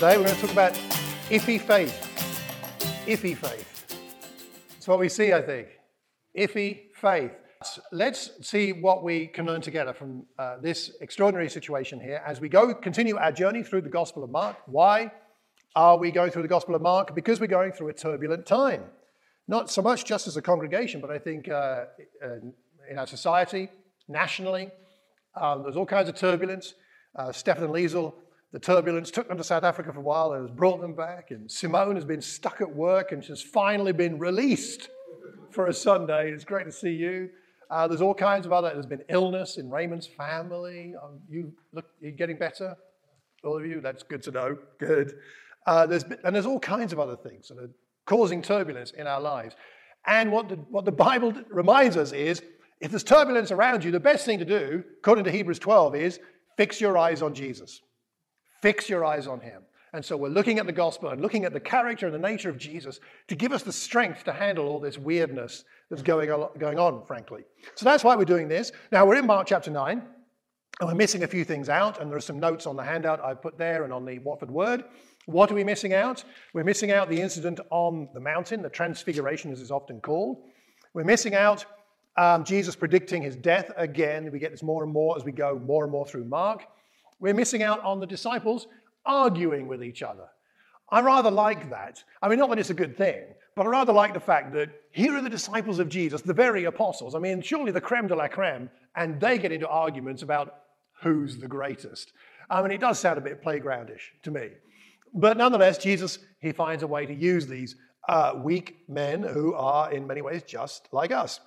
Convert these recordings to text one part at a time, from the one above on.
today. We're going to talk about iffy faith. Iffy faith. That's what we see, I think. Iffy faith. Let's see what we can learn together from uh, this extraordinary situation here as we go continue our journey through the Gospel of Mark. Why are we going through the Gospel of Mark? Because we're going through a turbulent time. Not so much just as a congregation, but I think uh, in our society, nationally, um, there's all kinds of turbulence. Uh, Stefan Liesel the turbulence took them to South Africa for a while and has brought them back. And Simone has been stuck at work and she's finally been released for a Sunday. It's great to see you. Uh, there's all kinds of other, there's been illness in Raymond's family. Um, you look, you're getting better? All of you? That's good to know. Good. Uh, there's been, and there's all kinds of other things that are causing turbulence in our lives. And what the, what the Bible reminds us is if there's turbulence around you, the best thing to do, according to Hebrews 12, is fix your eyes on Jesus. Fix your eyes on him. And so we're looking at the gospel and looking at the character and the nature of Jesus to give us the strength to handle all this weirdness that's going on, going on, frankly. So that's why we're doing this. Now we're in Mark chapter 9, and we're missing a few things out, and there are some notes on the handout I've put there and on the Watford Word. What are we missing out? We're missing out the incident on the mountain, the transfiguration as it's often called. We're missing out um, Jesus predicting his death again. We get this more and more as we go more and more through Mark. We're missing out on the disciples arguing with each other. I rather like that. I mean, not that it's a good thing, but I rather like the fact that here are the disciples of Jesus, the very apostles. I mean, surely the creme de la creme, and they get into arguments about who's the greatest. I mean, it does sound a bit playgroundish to me. But nonetheless, Jesus, he finds a way to use these uh, weak men who are, in many ways, just like us.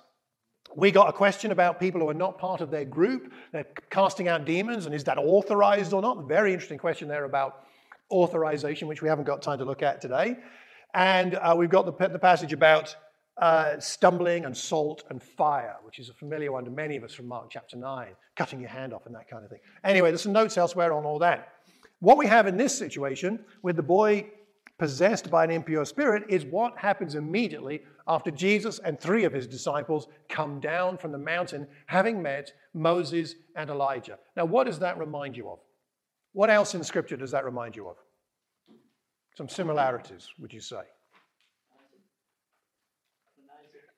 We got a question about people who are not part of their group. They're casting out demons, and is that authorized or not? Very interesting question there about authorization, which we haven't got time to look at today. And uh, we've got the, the passage about uh, stumbling and salt and fire, which is a familiar one to many of us from Mark chapter 9, cutting your hand off and that kind of thing. Anyway, there's some notes elsewhere on all that. What we have in this situation with the boy possessed by an impure spirit is what happens immediately after Jesus and three of his disciples come down from the mountain, having met Moses and Elijah. Now, what does that remind you of? What else in Scripture does that remind you of? Some similarities, would you say?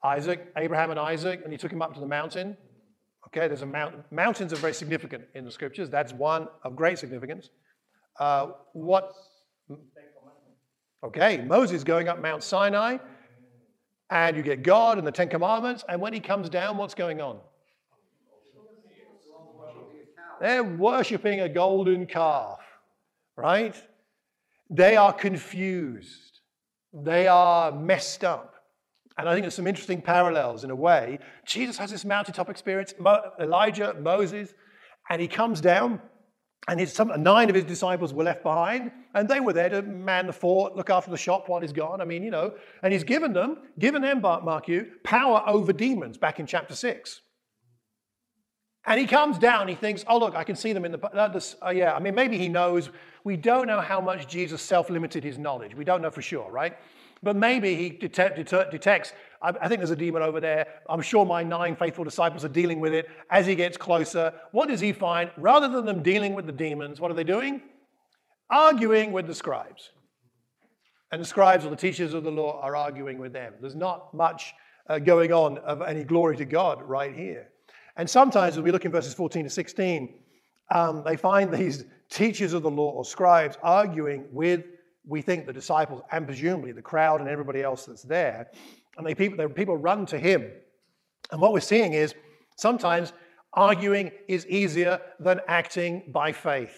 Isaac, Abraham and Isaac, and he took him up to the mountain. Okay, there's a mountain. Mountains are very significant in the scriptures. That's one of great significance. Uh, what? Okay, Moses going up Mount Sinai and you get God and the Ten Commandments, and when he comes down, what's going on? They're worshiping a golden calf, right? They are confused. They are messed up. And I think there's some interesting parallels in a way. Jesus has this mountaintop experience, Mo- Elijah, Moses, and he comes down and some, nine of his disciples were left behind, and they were there to man the fort, look after the shop while he's gone. I mean, you know, and he's given them, given them, mark you, power over demons back in chapter 6. And he comes down, he thinks, oh, look, I can see them in the. Uh, this, uh, yeah, I mean, maybe he knows. We don't know how much Jesus self limited his knowledge. We don't know for sure, right? But maybe he detect, detects, I, I think there's a demon over there. I'm sure my nine faithful disciples are dealing with it. As he gets closer, what does he find? Rather than them dealing with the demons, what are they doing? Arguing with the scribes. And the scribes or the teachers of the law are arguing with them. There's not much uh, going on of any glory to God right here. And sometimes, as we look in verses 14 to 16, um, they find these teachers of the law or scribes arguing with we think the disciples and presumably the crowd and everybody else that's there. And they people, people run to him. And what we're seeing is sometimes arguing is easier than acting by faith.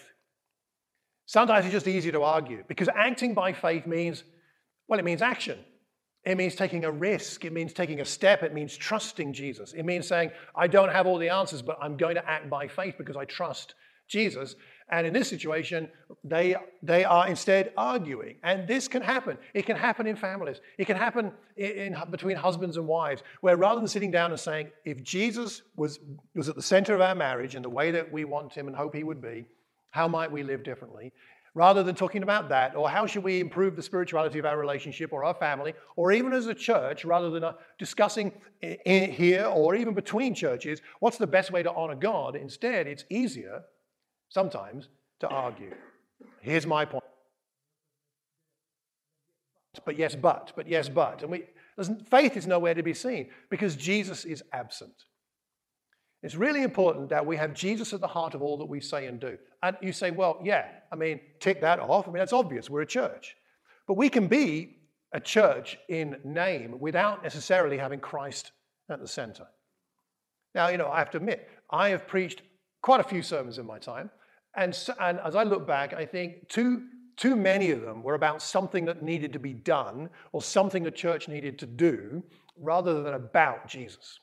Sometimes it's just easier to argue because acting by faith means, well, it means action. It means taking a risk. It means taking a step. It means trusting Jesus. It means saying, I don't have all the answers, but I'm going to act by faith because I trust Jesus. And in this situation, they, they are instead arguing. And this can happen. It can happen in families. It can happen in, in, between husbands and wives, where rather than sitting down and saying, if Jesus was, was at the center of our marriage in the way that we want him and hope he would be, how might we live differently? Rather than talking about that, or how should we improve the spirituality of our relationship or our family, or even as a church, rather than uh, discussing here or even between churches, what's the best way to honor God? Instead, it's easier sometimes to argue. Here's my point. but yes, but, but yes, but. And we, faith is nowhere to be seen because Jesus is absent. It's really important that we have Jesus at the heart of all that we say and do. And you say, well, yeah, I mean, tick that off. I mean, that's obvious. We're a church. But we can be a church in name without necessarily having Christ at the center. Now, you know, I have to admit, I have preached quite a few sermons in my time. And, so, and as I look back, I think too, too many of them were about something that needed to be done or something the church needed to do rather than about Jesus.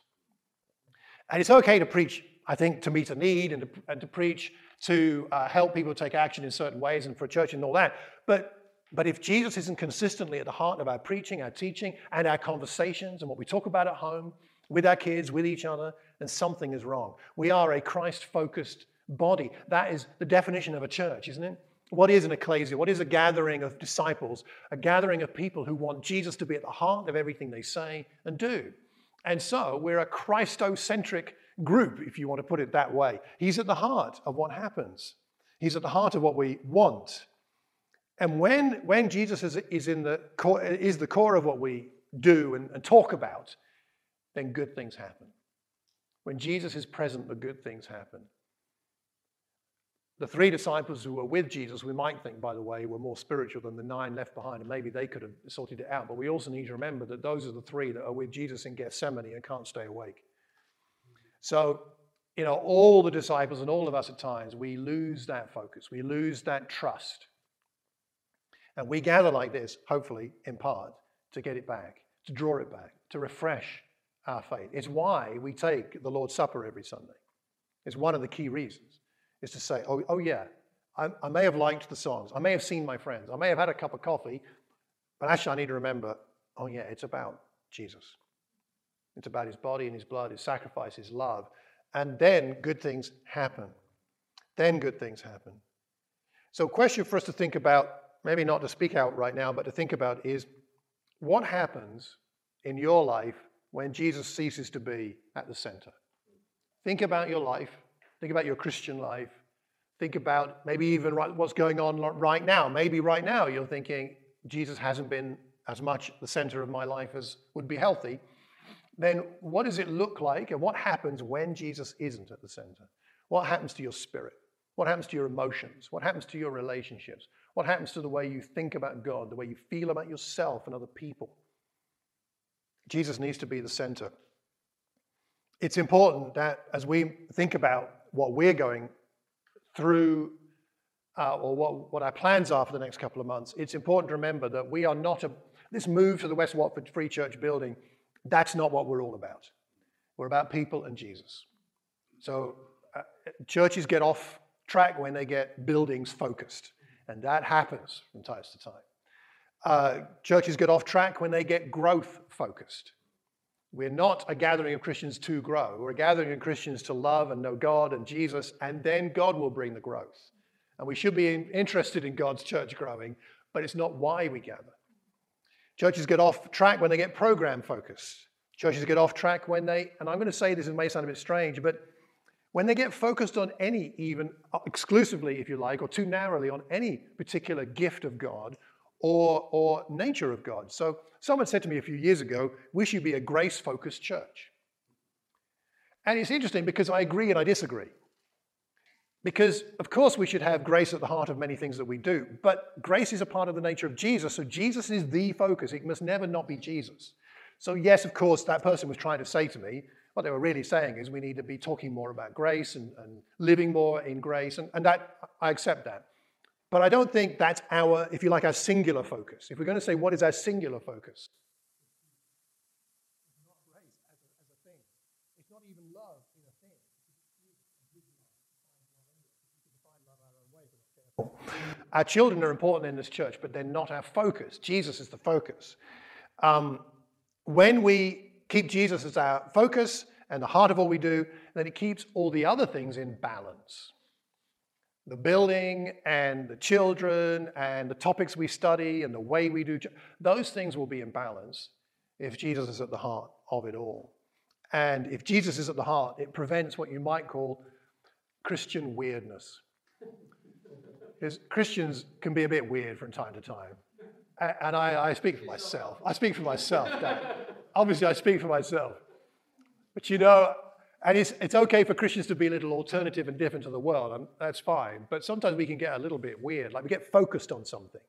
And it's okay to preach, I think, to meet a need and to, and to preach to uh, help people take action in certain ways and for a church and all that. But, but if Jesus isn't consistently at the heart of our preaching, our teaching, and our conversations and what we talk about at home, with our kids, with each other, then something is wrong. We are a Christ focused body. That is the definition of a church, isn't it? What is an ecclesia? What is a gathering of disciples? A gathering of people who want Jesus to be at the heart of everything they say and do. And so we're a Christocentric group, if you want to put it that way. He's at the heart of what happens, He's at the heart of what we want. And when, when Jesus is, is, in the core, is the core of what we do and, and talk about, then good things happen. When Jesus is present, the good things happen. The three disciples who were with Jesus, we might think, by the way, were more spiritual than the nine left behind, and maybe they could have sorted it out. But we also need to remember that those are the three that are with Jesus in Gethsemane and can't stay awake. So, you know, all the disciples and all of us at times, we lose that focus, we lose that trust. And we gather like this, hopefully, in part, to get it back, to draw it back, to refresh our faith. It's why we take the Lord's Supper every Sunday. It's one of the key reasons is to say, oh, oh yeah, I, I may have liked the songs. I may have seen my friends. I may have had a cup of coffee, but actually I need to remember, oh yeah, it's about Jesus. It's about his body and his blood, his sacrifice, his love. And then good things happen. Then good things happen. So, question for us to think about, maybe not to speak out right now, but to think about is what happens in your life when Jesus ceases to be at the center? Think about your life Think about your Christian life. Think about maybe even what's going on right now. Maybe right now you're thinking, Jesus hasn't been as much the center of my life as would be healthy. Then what does it look like and what happens when Jesus isn't at the center? What happens to your spirit? What happens to your emotions? What happens to your relationships? What happens to the way you think about God, the way you feel about yourself and other people? Jesus needs to be the center. It's important that as we think about what we're going through uh, or what, what our plans are for the next couple of months, it's important to remember that we are not a, this move to the West Watford Free Church building, that's not what we're all about. We're about people and Jesus. So uh, churches get off track when they get buildings focused, and that happens from time to time. Uh, churches get off track when they get growth focused. We're not a gathering of Christians to grow. We're a gathering of Christians to love and know God and Jesus, and then God will bring the growth. And we should be interested in God's church growing, but it's not why we gather. Churches get off track when they get program focused. Churches get off track when they, and I'm going to say this, it may sound a bit strange, but when they get focused on any, even uh, exclusively, if you like, or too narrowly on any particular gift of God or, or nature of God. So someone said to me a few years ago, we should be a grace focused church. And it's interesting because I agree and I disagree. Because, of course, we should have grace at the heart of many things that we do, but grace is a part of the nature of Jesus, so Jesus is the focus. It must never not be Jesus. So, yes, of course, that person was trying to say to me, what they were really saying is we need to be talking more about grace and, and living more in grace, and, and that I accept that. But I don't think that's our, if you like, our singular focus. If we're going to say what is our singular focus, Our children are important in this church, but they're not our focus. Jesus is the focus. Um, when we keep Jesus as our focus and the heart of all we do, then it keeps all the other things in balance the building and the children and the topics we study and the way we do, those things will be in balance if Jesus is at the heart of it all. And if Jesus is at the heart, it prevents what you might call Christian weirdness. Because Christians can be a bit weird from time to time. And I, I speak for myself. I speak for myself. Obviously, I speak for myself. But you know, and it's, it's okay for Christians to be a little alternative and different to the world, and that's fine. But sometimes we can get a little bit weird, like we get focused on something.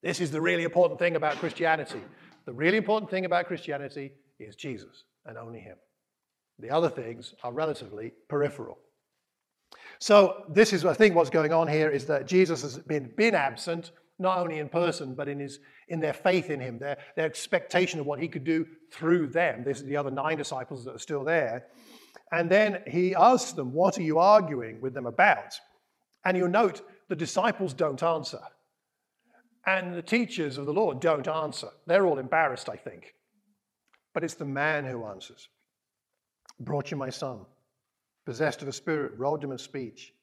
This is the really important thing about Christianity. The really important thing about Christianity is Jesus and only Him. The other things are relatively peripheral. So, this is, I think, what's going on here is that Jesus has been, been absent, not only in person, but in, his, in their faith in him, their, their expectation of what he could do through them. This is the other nine disciples that are still there. And then he asks them, What are you arguing with them about? And you'll note the disciples don't answer. And the teachers of the Lord don't answer. They're all embarrassed, I think. But it's the man who answers. Brought you my son, possessed of a spirit, robbed him of speech.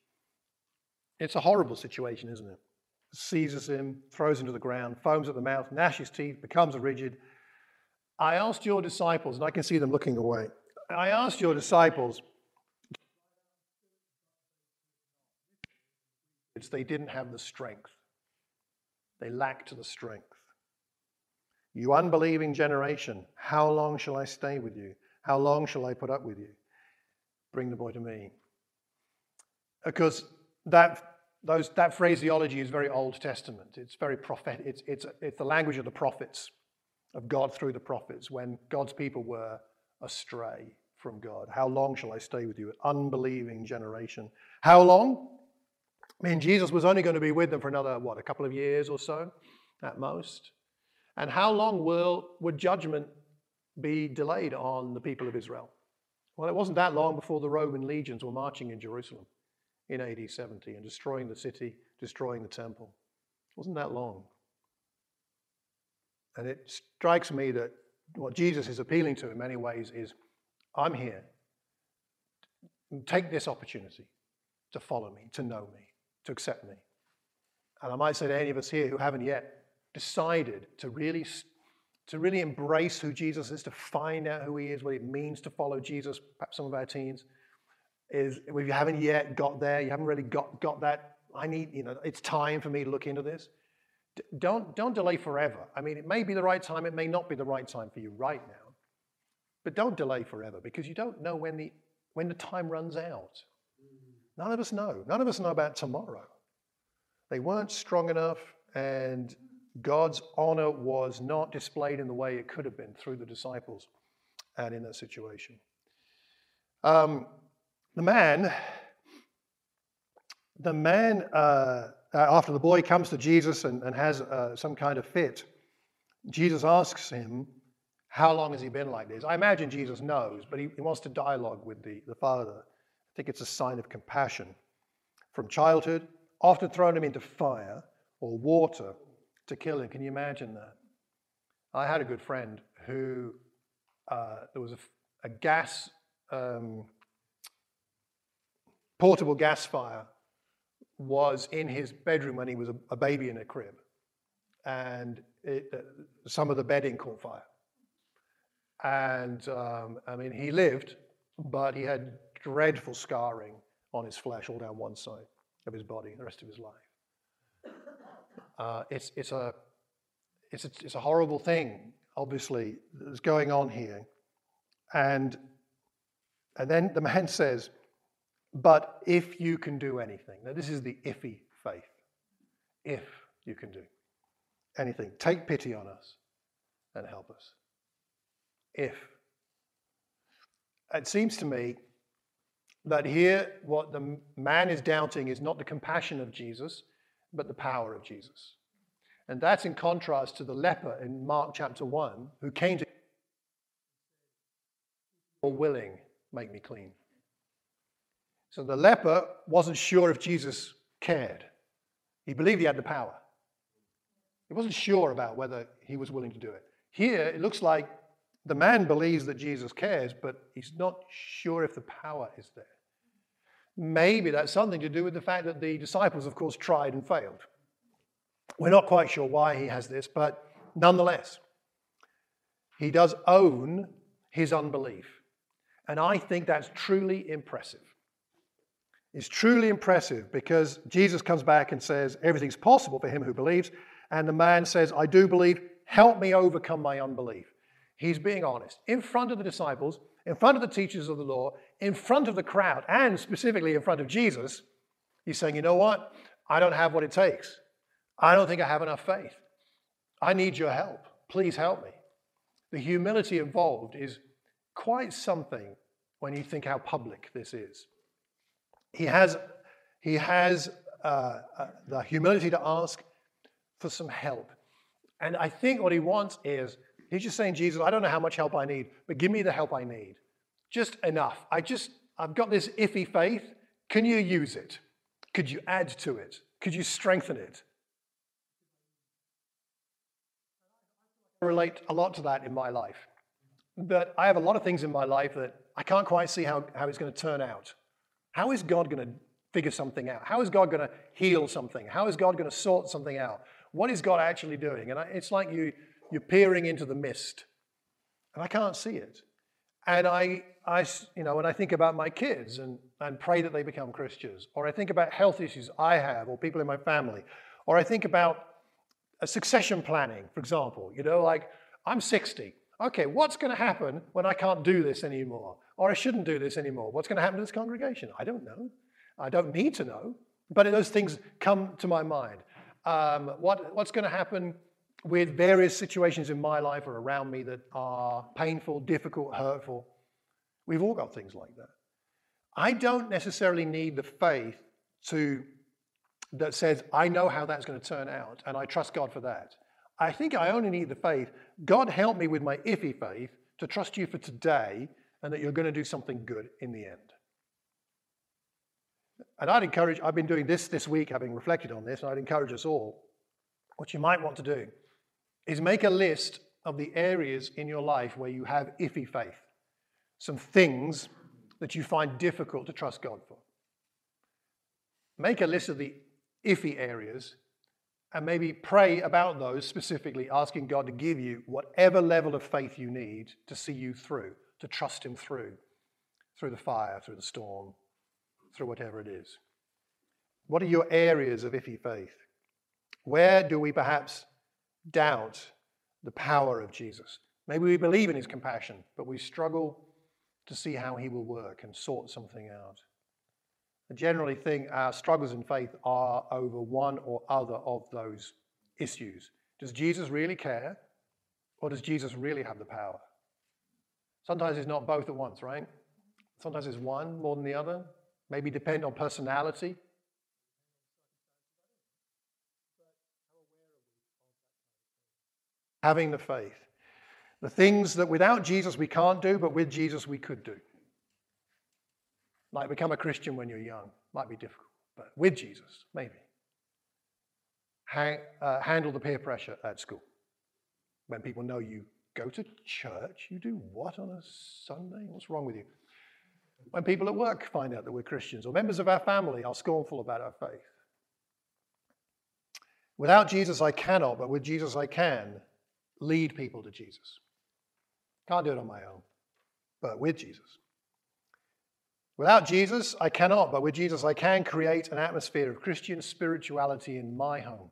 It's a horrible situation, isn't it? Seizes him, throws him to the ground, foams at the mouth, gnashes teeth, becomes rigid. I asked your disciples, and I can see them looking away. I asked your disciples, it's they didn't have the strength. They lacked the strength. You unbelieving generation, how long shall I stay with you? How long shall I put up with you? Bring the boy to me. Because that, those, that phraseology is very Old Testament. It's very prophetic. It's, it's, it's the language of the prophets, of God through the prophets, when God's people were astray from God. How long shall I stay with you? Unbelieving generation. How long? I mean, Jesus was only going to be with them for another, what, a couple of years or so at most. And how long will, would judgment be delayed on the people of Israel? Well, it wasn't that long before the Roman legions were marching in Jerusalem in AD 70 and destroying the city, destroying the temple. It wasn't that long. And it strikes me that what Jesus is appealing to in many ways is I'm here. Take this opportunity to follow me, to know me, to accept me. And I might say to any of us here who haven't yet decided to really, to really embrace who Jesus is, to find out who he is, what it means to follow Jesus, perhaps some of our teens, is if you haven't yet got there, you haven't really got, got that, I need, you know, it's time for me to look into this. D- don't, don't delay forever. I mean, it may be the right time, it may not be the right time for you right now. But don't delay forever because you don't know when the, when the time runs out. None of us know. None of us know about tomorrow. They weren't strong enough, and God's honor was not displayed in the way it could have been through the disciples and in that situation. Um, the man, the man, uh, after the boy comes to Jesus and, and has uh, some kind of fit, Jesus asks him, how long has he been like this? I imagine Jesus knows, but he, he wants to dialogue with the, the father. I think it's a sign of compassion. From childhood, often thrown him into fire or water to kill him. Can you imagine that? I had a good friend who uh, there was a, a gas, um, portable gas fire was in his bedroom when he was a, a baby in a crib. And it, uh, some of the bedding caught fire. And um, I mean, he lived, but he had dreadful scarring on his flesh all down one side of his body the rest of his life. Uh, it's, it's, a, it's, a, it's a horrible thing, obviously, that's going on here. And, and then the man says, But if you can do anything, now this is the iffy faith. If you can do anything, take pity on us and help us if. It seems to me that here what the man is doubting is not the compassion of Jesus, but the power of Jesus. And that's in contrast to the leper in Mark chapter 1 who came to or willing, make me clean. So the leper wasn't sure if Jesus cared. He believed he had the power. He wasn't sure about whether he was willing to do it. Here, it looks like the man believes that Jesus cares, but he's not sure if the power is there. Maybe that's something to do with the fact that the disciples, of course, tried and failed. We're not quite sure why he has this, but nonetheless, he does own his unbelief. And I think that's truly impressive. It's truly impressive because Jesus comes back and says everything's possible for him who believes. And the man says, I do believe, help me overcome my unbelief. He's being honest in front of the disciples, in front of the teachers of the law, in front of the crowd, and specifically in front of Jesus. He's saying, You know what? I don't have what it takes. I don't think I have enough faith. I need your help. Please help me. The humility involved is quite something when you think how public this is. He has, he has uh, uh, the humility to ask for some help. And I think what he wants is he's just saying, Jesus, I don't know how much help I need, but give me the help I need. Just enough. I just, I've got this iffy faith. Can you use it? Could you add to it? Could you strengthen it? I relate a lot to that in my life. But I have a lot of things in my life that I can't quite see how, how it's going to turn out. How is God going to figure something out? How is God going to heal something? How is God going to sort something out? What is God actually doing? And I, it's like you, you're peering into the mist, and I can't see it. And I, I, you know, when I think about my kids and, and pray that they become Christians, or I think about health issues I have, or people in my family, or I think about succession planning, for example, you know, like I'm 60. Okay, what's going to happen when I can't do this anymore? Or I shouldn't do this anymore? What's going to happen to this congregation? I don't know. I don't need to know. But those things come to my mind. Um, what, what's going to happen with various situations in my life or around me that are painful, difficult, hurtful? We've all got things like that. I don't necessarily need the faith to that says, I know how that's going to turn out, and I trust God for that. I think I only need the faith. God help me with my iffy faith to trust you for today and that you're going to do something good in the end. And I'd encourage, I've been doing this this week, having reflected on this, and I'd encourage us all. What you might want to do is make a list of the areas in your life where you have iffy faith, some things that you find difficult to trust God for. Make a list of the iffy areas and maybe pray about those specifically, asking God to give you whatever level of faith you need to see you through, to trust Him through, through the fire, through the storm, through whatever it is. What are your areas of iffy faith? Where do we perhaps doubt the power of Jesus? Maybe we believe in His compassion, but we struggle to see how He will work and sort something out. Generally think our struggles in faith are over one or other of those issues. Does Jesus really care? Or does Jesus really have the power? Sometimes it's not both at once, right? Sometimes it's one more than the other. Maybe depend on personality. Having the faith. The things that without Jesus we can't do, but with Jesus we could do. Like become a Christian when you're young. Might be difficult, but with Jesus, maybe. uh, handle the peer pressure at school. When people know you go to church, you do what on a Sunday? What's wrong with you? When people at work find out that we're Christians, or members of our family are scornful about our faith. Without Jesus, I cannot, but with Jesus, I can lead people to Jesus. Can't do it on my own, but with Jesus. Without Jesus, I cannot, but with Jesus, I can create an atmosphere of Christian spirituality in my home.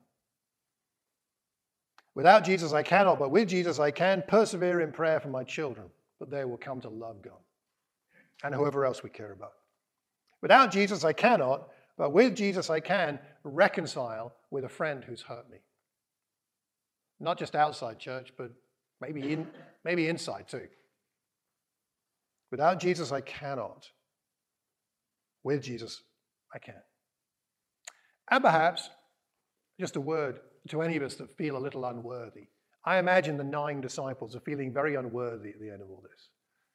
Without Jesus, I cannot, but with Jesus, I can persevere in prayer for my children, that they will come to love God and whoever else we care about. Without Jesus, I cannot, but with Jesus, I can reconcile with a friend who's hurt me. Not just outside church, but maybe, in, maybe inside too. Without Jesus, I cannot. With Jesus, I can. And perhaps, just a word to any of us that feel a little unworthy. I imagine the nine disciples are feeling very unworthy at the end of all this.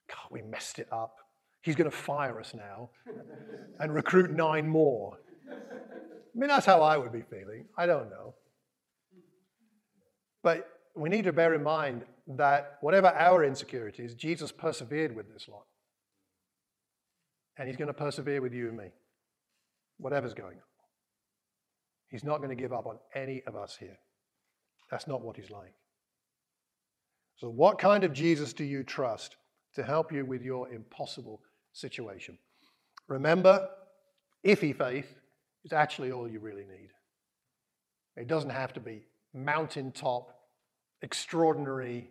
God, we messed it up. He's going to fire us now and recruit nine more. I mean, that's how I would be feeling. I don't know. But we need to bear in mind that whatever our insecurities, Jesus persevered with this lot. And he's going to persevere with you and me, whatever's going on. He's not going to give up on any of us here. That's not what he's like. So, what kind of Jesus do you trust to help you with your impossible situation? Remember, iffy faith is actually all you really need. It doesn't have to be mountaintop, extraordinary,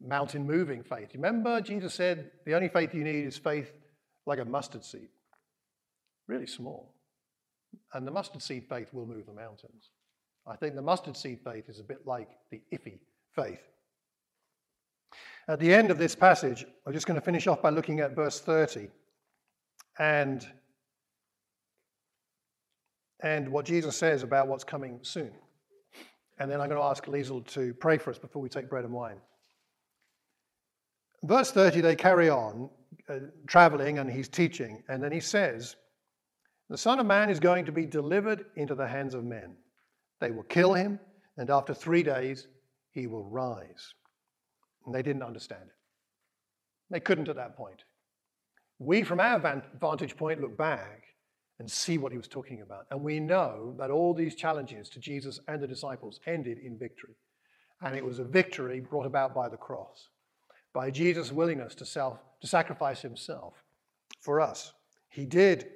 mountain moving faith. Remember, Jesus said the only faith you need is faith like a mustard seed, really small. And the mustard seed faith will move the mountains. I think the mustard seed faith is a bit like the iffy faith. At the end of this passage, I'm just going to finish off by looking at verse 30 and, and what Jesus says about what's coming soon. And then I'm going to ask Liesl to pray for us before we take bread and wine. Verse 30, they carry on uh, traveling and he's teaching. And then he says, The Son of Man is going to be delivered into the hands of men. They will kill him, and after three days, he will rise. And they didn't understand it. They couldn't at that point. We, from our vantage point, look back and see what he was talking about. And we know that all these challenges to Jesus and the disciples ended in victory. And it was a victory brought about by the cross, by Jesus' willingness to, self, to sacrifice himself for us. He did,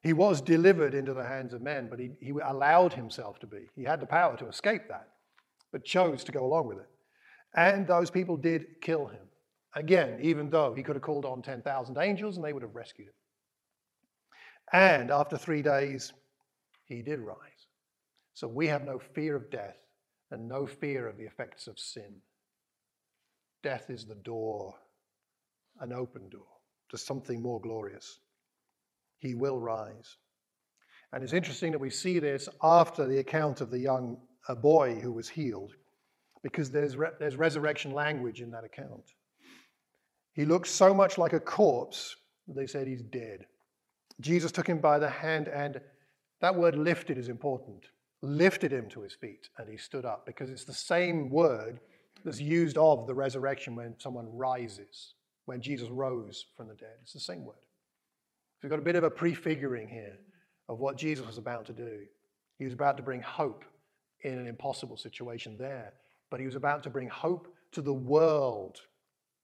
he was delivered into the hands of men, but he, he allowed himself to be. He had the power to escape that, but chose to go along with it. And those people did kill him. Again, even though he could have called on 10,000 angels and they would have rescued him. And after three days, he did rise. So we have no fear of death and no fear of the effects of sin. Death is the door, an open door to something more glorious. He will rise. And it's interesting that we see this after the account of the young uh, boy who was healed, because there's, re- there's resurrection language in that account. He looked so much like a corpse they said he's dead. Jesus took him by the hand, and that word lifted is important. Lifted him to his feet, and he stood up because it's the same word that's used of the resurrection when someone rises, when Jesus rose from the dead. It's the same word. We've got a bit of a prefiguring here of what Jesus was about to do. He was about to bring hope in an impossible situation there, but he was about to bring hope to the world,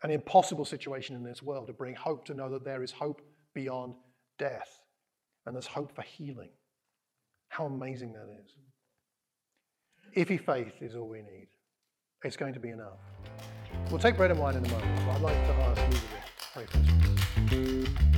an impossible situation in this world, to bring hope to know that there is hope beyond death, and there's hope for healing. How amazing that is. Iffy faith is all we need. It's going to be enough. We'll take bread and wine in a moment, but I'd like to ask you to pray for us.